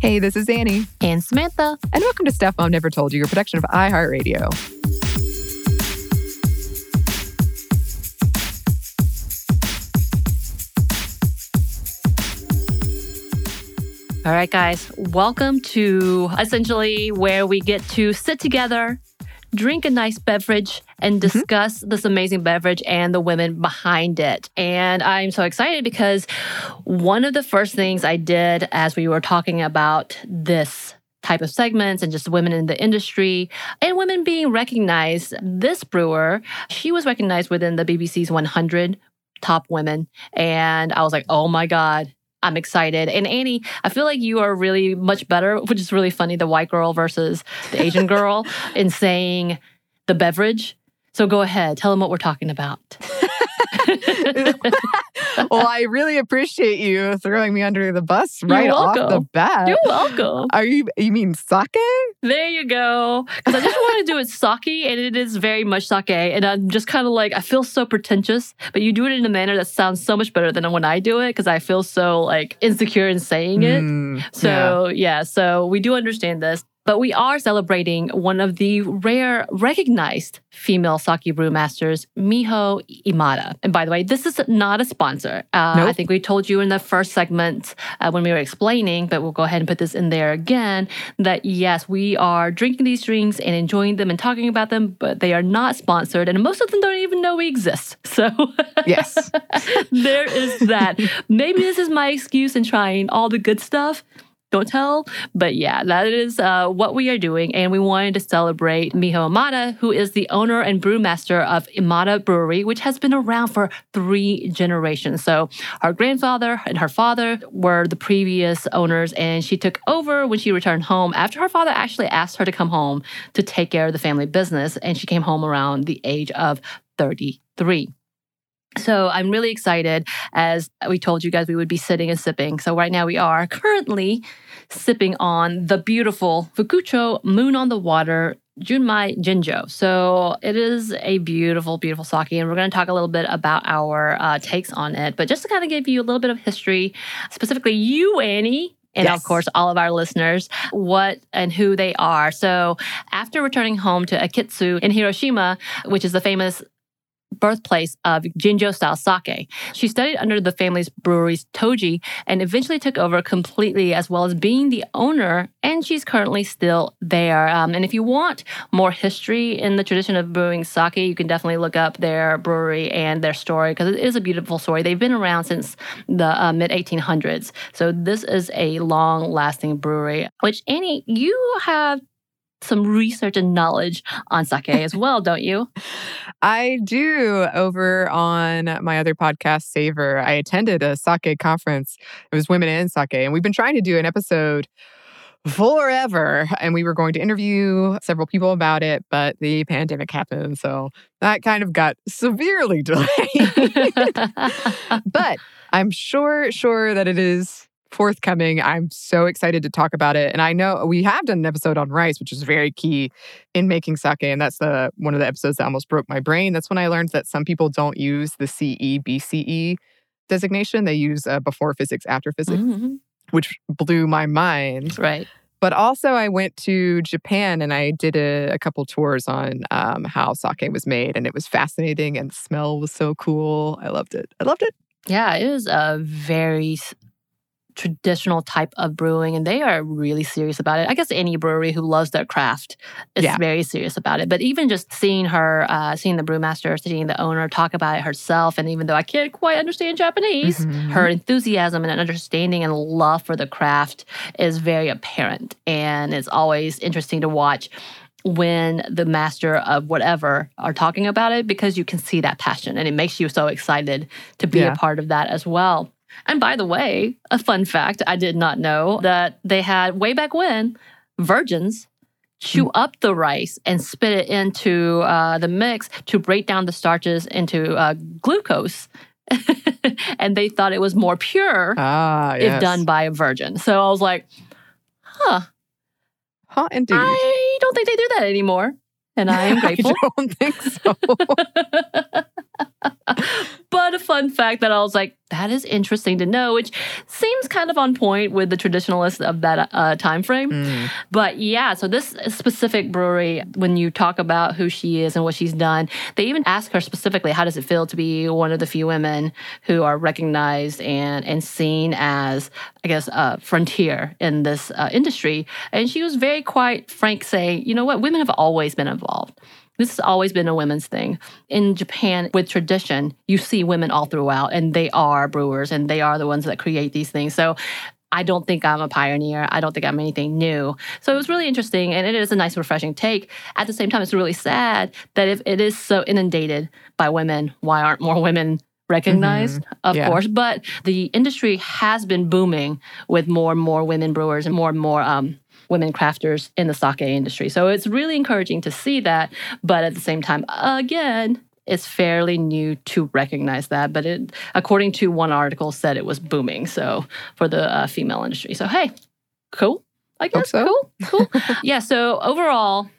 Hey, this is Annie. And Samantha. And welcome to Stuff Mom Never Told You, a production of iHeartRadio. All right, guys, welcome to essentially where we get to sit together, drink a nice beverage, and Mm-hmm. discuss this amazing beverage and the women behind it. And I'm so excited because one of the first things I did as we were talking about this type of segments and just women in the industry and women being recognized, this brewer, she was recognized within the BBC's 100 top women. And I was like, oh my God. I'm excited. And Annie, I feel like you are really much better, which is really funny, the white girl versus the Asian girl, in saying the beverage. So go ahead, tell them what we're talking about. well, I really appreciate you throwing me under the bus right off the bat. You're welcome. Are you you mean sake? There you go. Because I just want to do it sake, and it is very much sake. And I'm just kind of like, I feel so pretentious, but you do it in a manner that sounds so much better than when I do it because I feel so like insecure in saying it. Mm, yeah. So, yeah. so we do understand this. But we are celebrating one of the rare recognized female sake brewmasters, Miho Imada. And by the way, this is not a sponsor. Uh, Nope. I think we told you in the first segment uh, when we were explaining, but we'll go ahead and put this in there again that yes, we are drinking these drinks and enjoying them and talking about them, but they are not sponsored. And most of them don't even know we exist. So, yes. there is that. Maybe this is my excuse in trying all the good stuff. Don't tell. But yeah, that is uh, what we are doing. And we wanted to celebrate Miho Imada, who is the owner and brewmaster of Imada Brewery, which has been around for three generations. So her grandfather and her father were the previous owners, and she took over when she returned home after her father actually asked her to come home to take care of the family business. And she came home around the age of 33. So I'm really excited. As we told you guys, we would be sitting and sipping. So right now we are currently sipping on the beautiful Fukucho Moon on the Water Junmai Ginjo. So it is a beautiful, beautiful sake, and we're going to talk a little bit about our uh, takes on it. But just to kind of give you a little bit of history, specifically you, Annie. And Yes. of course, all of our listeners, what and who they are. So, after returning home to Akitsu in Hiroshima, which is the famous birthplace of Ginjo style sake. She studied under the family's breweries Toji and eventually took over completely, as well as being the owner. And she's currently still there. Um, and if you want more history in the tradition of brewing sake, you can definitely look up their brewery and their story because it is a beautiful story. They've been around since the uh, mid 1800s. So this is a long lasting brewery, which Annie, you have some research and knowledge on sake as well, don't you? I do over on my other podcast, Savor. I attended a sake conference. It was Women in Sake, and we've been trying to do an episode forever. And we were going to interview several people about it, but the pandemic happened. So that kind of got severely delayed. but I'm sure, sure that it is forthcoming. I'm so excited to talk about it. And I know we have done an episode on rice, which is very key in making sake. And that's the one of the episodes that almost broke my brain. That's when I learned that some people don't use the CE BCE designation. They use uh, before physics, after physics, Mhm. which blew my mind. Right. But also, I went to Japan and I did a, a couple tours on um, how sake was made, and it was fascinating. And the smell was so cool. I loved it. I loved it. Yeah, it was a very traditional type of brewing, and they are really serious about it. I guess any brewery who loves their craft is Yeah. very serious about it. But even just seeing her, uh, seeing the brewmaster, seeing the owner talk about it herself, and even though I can't quite understand Japanese, Mhm. her enthusiasm and understanding and love for the craft is very apparent. And it's always interesting to watch when the master of whatever are talking about it because you can see that passion and it makes you so excited to be Yeah. a part of that as well. And by the way, a fun fact I did not know that they had way back when virgins chew up the rice and spit it into uh, the mix to break down the starches into uh, glucose. and they thought it was more pure Ah, yes. if done by a virgin. So I was like, huh, Huh, indeed. I don't think they do that anymore. And I am grateful. I don't think so. but a fun fact that I was like, that is interesting to know, which seems kind of on point with the traditionalists of that uh, time frame. Mm. But yeah, so this specific brewery, when you talk about who she is and what she's done, they even ask her specifically, how does it feel to be one of the few women who are recognized and and seen as, I guess, a frontier in this uh, industry? And she was very quite frank, saying, you know what, women have always been involved. This has always been a women's thing. In Japan, with tradition, you see women all throughout, and they are brewers and they are the ones that create these things. So I don't think I'm a pioneer. I don't think I'm anything new. So it was really interesting and it is a nice, refreshing take. At the same time, it's really sad that if it is so inundated by women, why aren't more women recognized? Of Yeah. course. But the industry has been booming with more and more women brewers and more and more um, women crafters in the sake industry. So it's really encouraging to see that. But at the same time, again, it's fairly new to recognize that. But it, according to one article, said it was booming. So for the uh, female industry. So hey, cool. I guess so. cool, cool. yeah. So overall,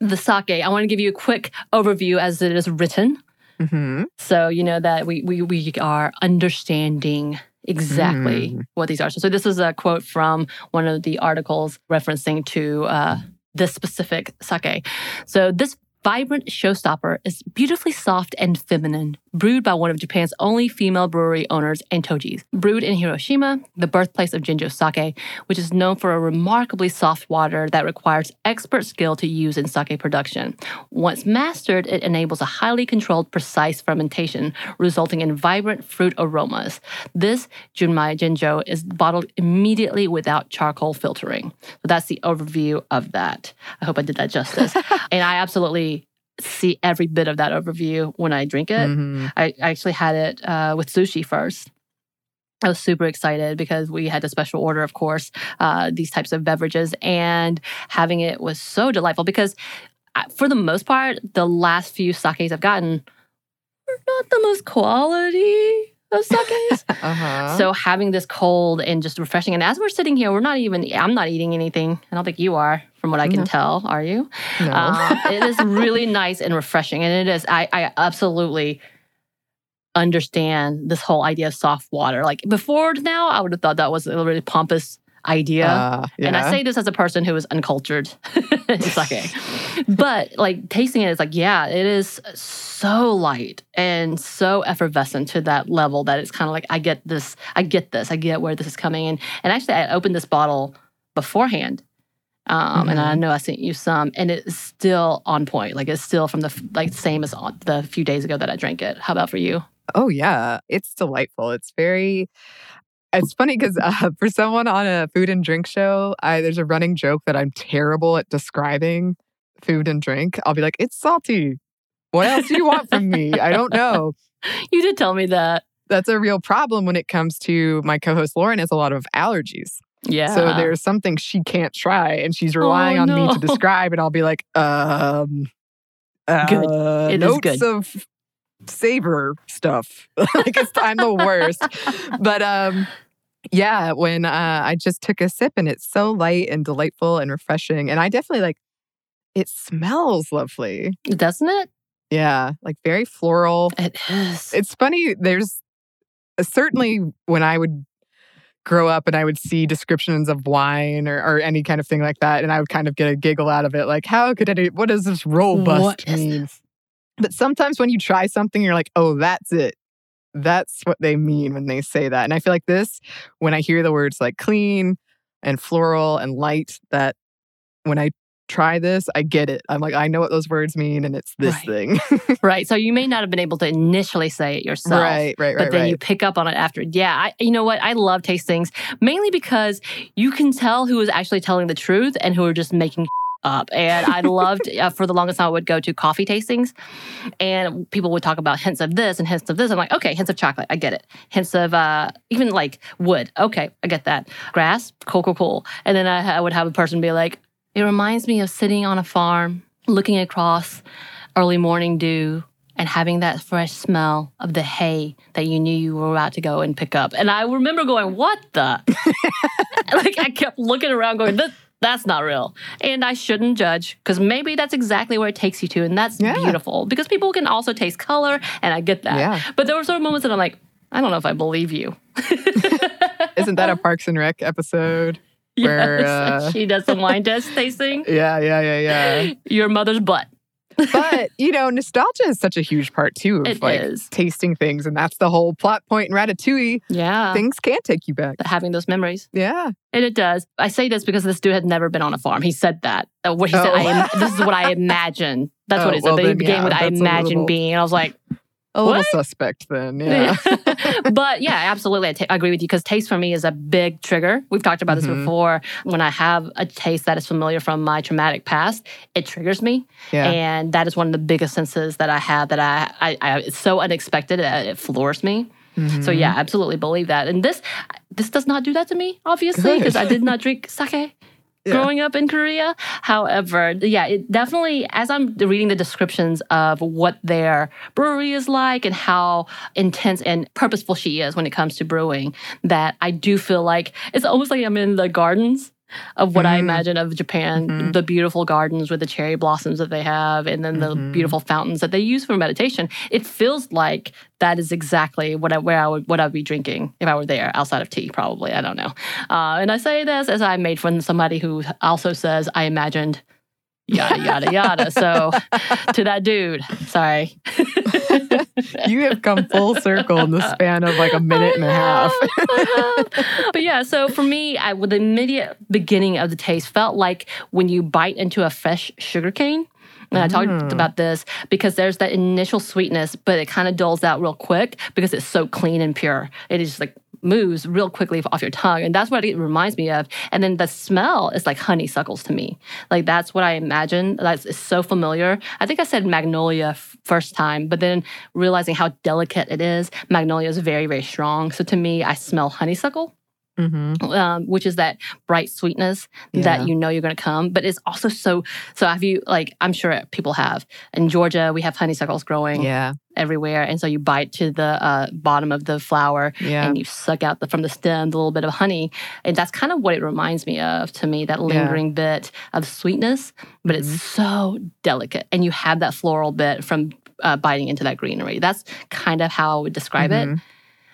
the sake. I want to give you a quick overview as it is written. Hmm So you know that we we we are understanding exactly Mm. what these are. So, so this is a quote from one of the articles referencing to uh, this specific sake. So this vibrant showstopper is beautifully soft and feminine, brewed by one of Japan's only female brewery owners, Antoji's. Brewed in Hiroshima, the birthplace of Ginjo sake, which is known for a remarkably soft water that requires expert skill to use in sake production. Once mastered, it enables a highly controlled, precise fermentation, resulting in vibrant fruit aromas. This Junmai Ginjo is bottled immediately without charcoal filtering. So that's the overview of that. I hope I did that justice. and I absolutely see every bit of that overview when I drink it. hmm I I actually had it uh, with sushi first. I was super excited because we had a special order, of course, uh, these types of beverages, and having it was so delightful because, for the most part, the last few sakes I've gotten are not the most quality of sakes. Uh-huh. So having this cold and just refreshing, and as we're sitting here, we're not even. I'm not eating anything. I don't think you are, from what I can No. tell. Are you? no. Um, it is really nice and refreshing. And it is, I, I absolutely understand this whole idea of soft water. Like before now, I would have thought that was a really pompous idea. Uh, And I say this as a person who is uncultured in sake. but like tasting it, it is like, yeah, it is so light and so effervescent to that level that it's kind of like, I get this, I get this, I get where this is coming in. And actually, I opened this bottle beforehand. Um, And I know I sent you some, and it's still on point. Like it's still from the like same as on the few days ago that I drank it. How about for you? Oh yeah, it's delightful. It's very. It's funny because uh, for someone on a food and drink show, I, there's a running joke that I'm terrible at describing food and drink. I'll be like, "It's salty." What else do you want from me? I don't know. You did tell me that. That's a real problem when it comes to my co-host Lauren has a lot of allergies. Yeah. So there's something she can't try, and she's relying Oh, on me to describe, and I'll be like, um, Good. uh, It is notes good. of savor stuff. like it's, I'm the worst. but um, yeah, when uh, I just took a sip, and it's so light and delightful and refreshing, and I definitely like. It smells lovely. doesn't it? Yeah, like very floral. It is. It's funny. There's uh, certainly when I would grow up and I would see descriptions of wine or, or any kind of thing like that, and I would kind of get a giggle out of it. Like, how could it? What does this robust What mean? But sometimes when you try something, you're like, oh, that's it. That's what they mean when they say that. And I feel like this, when I hear the words like clean and floral and light, that when I try this, I get it. I'm like, I know what those words mean, and it's this Right. thing. right. So you may not have been able to initially say it yourself. right, right, right. But then right. you pick up on it after. Yeah, I, you know what? I love tastings mainly because you can tell who is actually telling the truth and who are just making up. And I loved uh, for the longest time I would go to coffee tastings, and people would talk about hints of this and hints of this. I'm like, okay, hints of chocolate, I get it. Hints of uh, even like wood, okay, I get that. Grass, cool, cool, cool. And then I, I would have a person be like, it reminds me of sitting on a farm, looking across early morning dew and having that fresh smell of the hay that you knew you were about to go and pick up. And I remember going, what the? like I kept looking around going, this, that's not real. And I shouldn't judge because maybe that's exactly where it takes you to. And that's Yeah. beautiful because people can also taste color. And I get that. Yeah. But there were sort of moments that I'm like, I don't know if I believe you. Isn't that a Parks and Rec episode? Where, yes. uh, she does the wine test tasting. Yeah, yeah, yeah, yeah. Your mother's butt. But you know, nostalgia is such a huge part too of It like is. tasting things, and that's the whole plot point in Ratatouille. Yeah. Things can take you back. Having those memories. Yeah. And it does. I say this because this dude had never been on a farm. He said that. Uh, what he said, Oh. I am, this is what I imagine. That's Oh, what he said. well That he began yeah, with I imagine little- being. And I was like, A little What? suspect then. Yeah. but yeah, absolutely. I ta- agree with you because taste for me is a big trigger. We've talked about this Mhm. before. When I have a taste that is familiar from my traumatic past, it triggers me. yeah. And that is one of the biggest senses that I have that I, I, I it's so unexpected. It, it floors me. So Mhm. yeah, absolutely believe that. And this this does not do that to me, obviously, because I did not drink sake Yeah. growing up in Korea. However, yeah, it definitely as I'm reading the descriptions of what their brewery is like and how intense and purposeful she is when it comes to brewing, that I do feel like it's almost like I'm in the gardens of what I Mm. imagine of Japan, Mhm. the beautiful gardens with the cherry blossoms that they have, and then the Mhm. beautiful fountains that they use for meditation. It feels like that is exactly what I, where I would what I would be drinking if I were there, outside of tea, probably. I don't know. Uh, and I say this as I made from somebody who also says I imagined yada yada yada. So to that dude, sorry. you have come full circle in the span of like a minute and a half. but yeah, so for me, I, with the immediate beginning of the taste felt like when you bite into a fresh sugar cane. And I talked Mm. about this because there's that initial sweetness, but it kind of dulls out real quick because it's so clean and pure. It is like moves real quickly off your tongue. And that's what it reminds me of. And then the smell is like honeysuckles to me. Like that's what I imagine. That's so familiar. I think I said magnolia f- first time, but then realizing how delicate it is, magnolia is very, very strong. So to me, I smell honeysuckle hmm um, which is that bright sweetness Yeah. that you know you're going to come. But it's also so. So have you like? I'm sure people have in Georgia. We have honeysuckles growing Yeah. everywhere, and so you bite to the uh, bottom of the flower Yeah. and you suck out the, from the stem the little bit of honey, and that's kind of what it reminds me of to me. That lingering bit of sweetness, but Mm-hmm. it's so delicate, and you have that floral bit from. Uh, biting into that greenery. That's kind of how I would describe it. Mhm.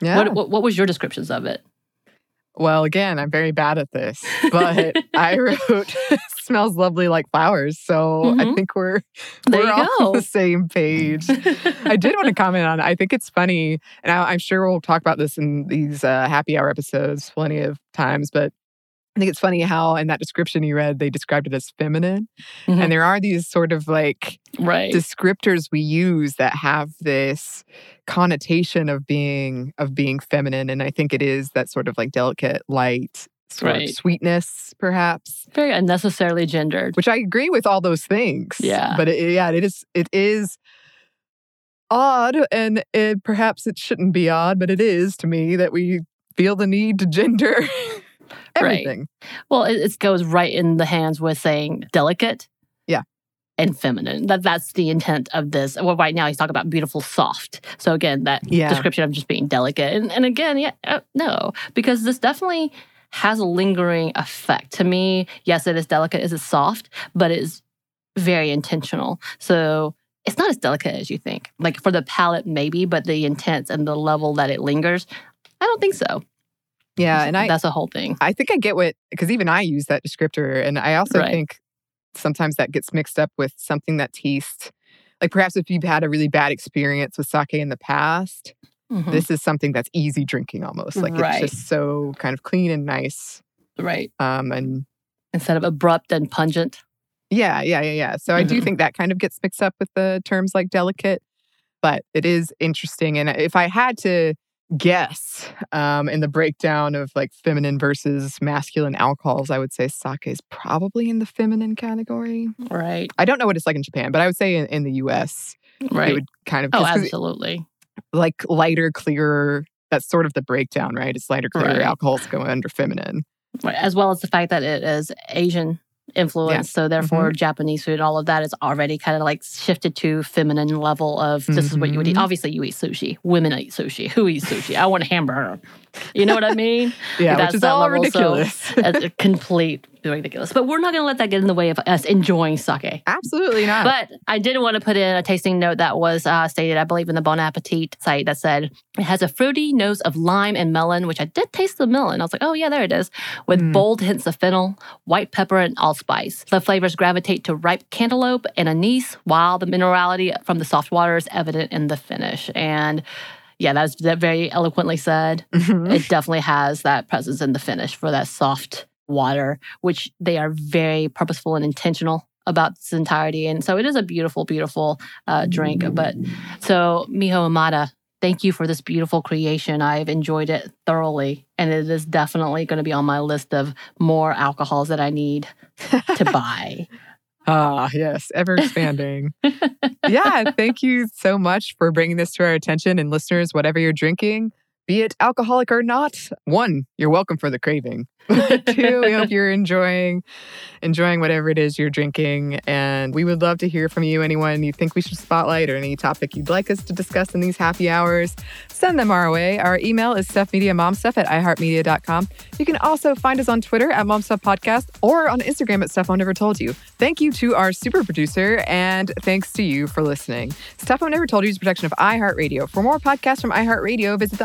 Yeah. What, what, what was your descriptions of it? Well, again, I'm very bad at this, but I wrote smells lovely like flowers. So I Mhm. think we're There we're all go. on the same page. I did want to comment on. I think it's funny, and I, I'm sure we'll talk about this in these uh, happy hour episodes plenty of times. But I think it's funny how in that description you read, they described it as feminine, Mhm. and there are these sort of like right. descriptors we use that have this connotation of being of being feminine, and I think it is that sort of like delicate, light. Sort Right. of sweetness, perhaps, very unnecessarily gendered. which I agree with all those things. Yeah. but it, yeah, it is. It is odd, and it, perhaps it shouldn't be odd, but it is to me that we feel the need to gender everything. Well, it, it goes right in the hands with saying delicate. Yeah. And feminine. That that's the intent of this. Well, right now he's talking about beautiful, soft. So again, that Yeah. description of just being delicate. And, and again, yeah, uh, no, because this definitely has a lingering effect. To me, yes, it is delicate, it is soft, but it is very intentional. So it's not as delicate as you think. Like for the palate, maybe, but the intent and the level that it lingers, I don't think so. Yeah, and I that's a whole thing. I think I get what because even I use that descriptor, and I also Right. think sometimes that gets mixed up with something that tastes like perhaps if you've had a really bad experience with sake in the past, Mhm. this is something that's easy drinking almost. Like Right. it's just so kind of clean and nice. right. Um, and Instead of abrupt and pungent. yeah, yeah, yeah, yeah. So I do Mhm. think that kind of gets mixed up with the terms like delicate, but it is interesting. And if I had to guess um, in the breakdown of like feminine versus masculine alcohols, I would say sake is probably in the feminine category. Right. I don't know what it's like in Japan, but I would say in, in the US, Right. it would kind of oh, absolutely. like lighter, clearer. That's sort of the breakdown, right? It's lighter, clearer Right. alcohols go under feminine. Right. As well as the fact that it is Asian influence. So therefore Mm-hmm. Japanese food, all of that is already kind of like shifted to feminine level of this is what you would eat. Mhm. Obviously you eat sushi. Women eat sushi. Who eats sushi? I want a hamburger. You know what I mean? yeah, That's which is all ridiculous. That's complete ridiculous. But we're not going to let that get in the way of us enjoying sake. Absolutely not. But I did want to put in a tasting note that was uh, stated, I believe, in the Bon Appetit site that said it has a fruity nose of lime and melon, which I did taste the melon. I was like, oh, yeah, there it is, with Mm. bold hints of fennel, white pepper, and allspice. The flavors gravitate to ripe cantaloupe and anise, while the minerality from the soft water is evident in the finish. And yeah, that's that very eloquently said Mhm. it definitely has that presence in the finish for that soft water, which they are very purposeful and intentional about its entirety. And so it is a beautiful, beautiful uh, drink. But so, Miho Imada, thank you for this beautiful creation. I've enjoyed it thoroughly. And it is definitely going to be on my list of more alcohols that I need to buy. Ah, yes, ever expanding. yeah, thank you so much for bringing this to our attention. And listeners, whatever you're drinking, be it alcoholic or not, one, you're welcome for the craving. Two, we hope you're enjoying enjoying whatever it is you're drinking. And we would love to hear from you. Anyone you think we should spotlight or any topic you'd like us to discuss in these happy hours, send them our way. Our email is stuffmediamomstuff at iheartmedia.com. You can also find us on Twitter at momstuffpodcast or on Instagram at Stuff I Never Told You. Thank you to our super producer, and thanks to you for listening. Stuff I Never Told You is a production of iHeartRadio. For more podcasts from iHeartRadio, visit the